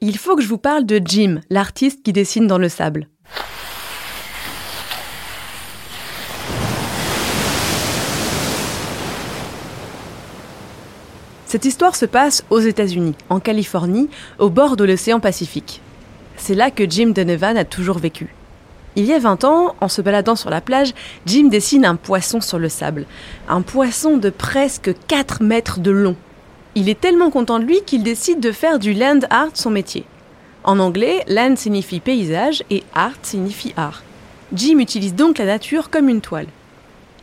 Il faut que je vous parle de Jim, l'artiste qui dessine dans le sable. Cette histoire se passe aux États-Unis, en Californie, au bord de l'océan Pacifique. C'est là que Jim Donovan a toujours vécu. Il y a 20 ans, en se baladant sur la plage, Jim dessine un poisson sur le sable. Un poisson de presque 4 mètres de long. Il est tellement content de lui qu'il décide de faire du land art son métier. En anglais, land signifie paysage et art signifie art. Jim utilise donc la nature comme une toile.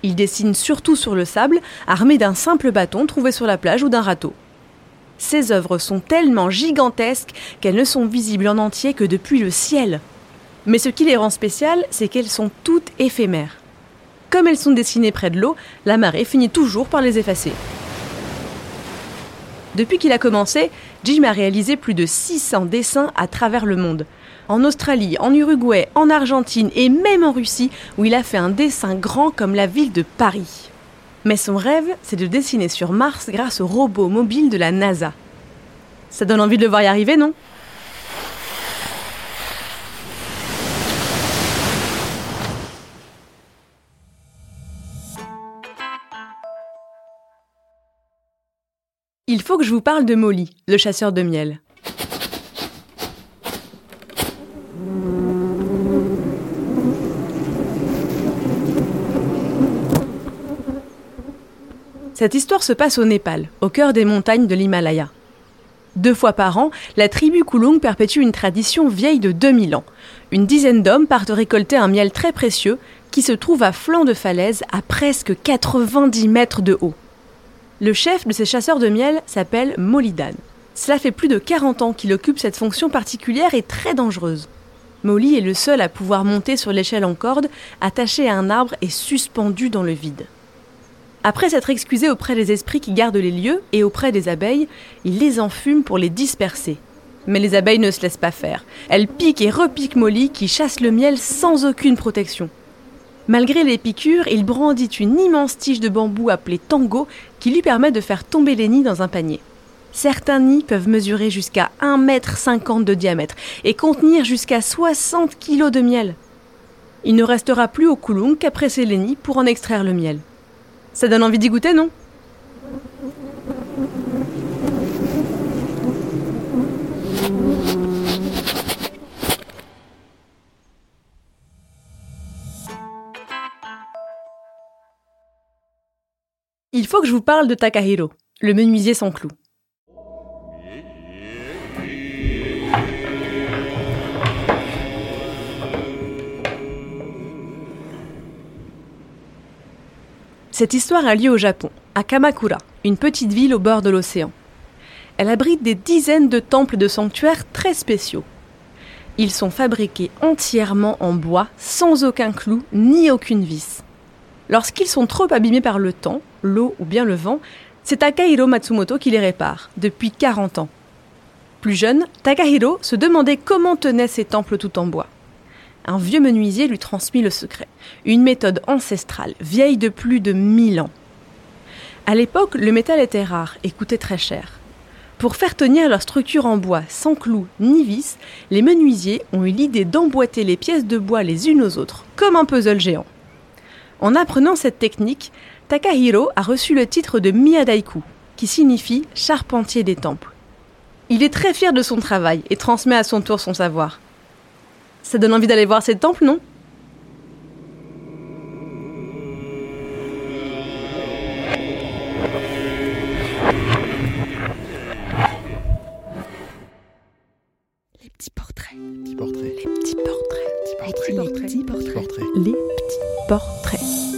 Il dessine surtout sur le sable, armé d'un simple bâton trouvé sur la plage ou d'un râteau. Ses œuvres sont tellement gigantesques qu'elles ne sont visibles en entier que depuis le ciel. Mais ce qui les rend spéciales, c'est qu'elles sont toutes éphémères. Comme elles sont dessinées près de l'eau, la marée finit toujours par les effacer. Depuis qu'il a commencé, Jim a réalisé plus de 600 dessins à travers le monde. En Australie, en Uruguay, en Argentine et même en Russie, où il a fait un dessin grand comme la ville de Paris. Mais son rêve, c'est de dessiner sur Mars grâce au robot mobile de la NASA. Ça donne envie de le voir y arriver, non? Il faut que je vous parle de Molly, le chasseur de miel. Cette histoire se passe au Népal, au cœur des montagnes de l'Himalaya. Deux fois par an, la tribu Kulung perpétue une tradition vieille de 2000 ans. Une dizaine d'hommes partent récolter un miel très précieux qui se trouve à flanc de falaise à presque 90 mètres de haut. Le chef de ces chasseurs de miel s'appelle Molidan. Cela fait plus de 40 ans qu'il occupe cette fonction particulière et très dangereuse. Molly est le seul à pouvoir monter sur l'échelle en corde, attaché à un arbre et suspendu dans le vide. Après s'être excusé auprès des esprits qui gardent les lieux et auprès des abeilles, il les enfume pour les disperser. Mais les abeilles ne se laissent pas faire. Elles piquent et repiquent Molly qui chasse le miel sans aucune protection. Malgré les piqûres, il brandit une immense tige de bambou appelée tango qui lui permet de faire tomber les nids dans un panier. Certains nids peuvent mesurer jusqu'à 1,50 m de diamètre et contenir jusqu'à 60 kg de miel. Il ne restera plus au coulomb qu'à presser les nids pour en extraire le miel. Ça donne envie d'y goûter, non? Il faut que je vous parle de Takahiro, le menuisier sans clous. Cette histoire a lieu au Japon, à Kamakura, une petite ville au bord de l'océan. Elle abrite des dizaines de temples de sanctuaires très spéciaux. Ils sont fabriqués entièrement en bois, sans aucun clou ni aucune vis. Lorsqu'ils sont trop abîmés par le temps, l'eau ou bien le vent, c'est Takahiro Matsumoto qui les répare, depuis 40 ans. Plus jeune, Takahiro se demandait comment tenaient ces temples tout en bois. Un vieux menuisier lui transmit le secret, une méthode ancestrale, vieille de plus de 1000 ans. À l'époque, le métal était rare et coûtait très cher. Pour faire tenir leur structure en bois sans clous ni vis, les menuisiers ont eu l'idée d'emboîter les pièces de bois les unes aux autres, comme un puzzle géant. En apprenant cette technique, Takahiro a reçu le titre de Miyadaiku, qui signifie charpentier des temples. Il est très fier de son travail et transmet à son tour son savoir. Ça donne envie d'aller voir ces temples, non? Portraits. Petit portrait. Les petits portraits. Portrait. Les petits portraits.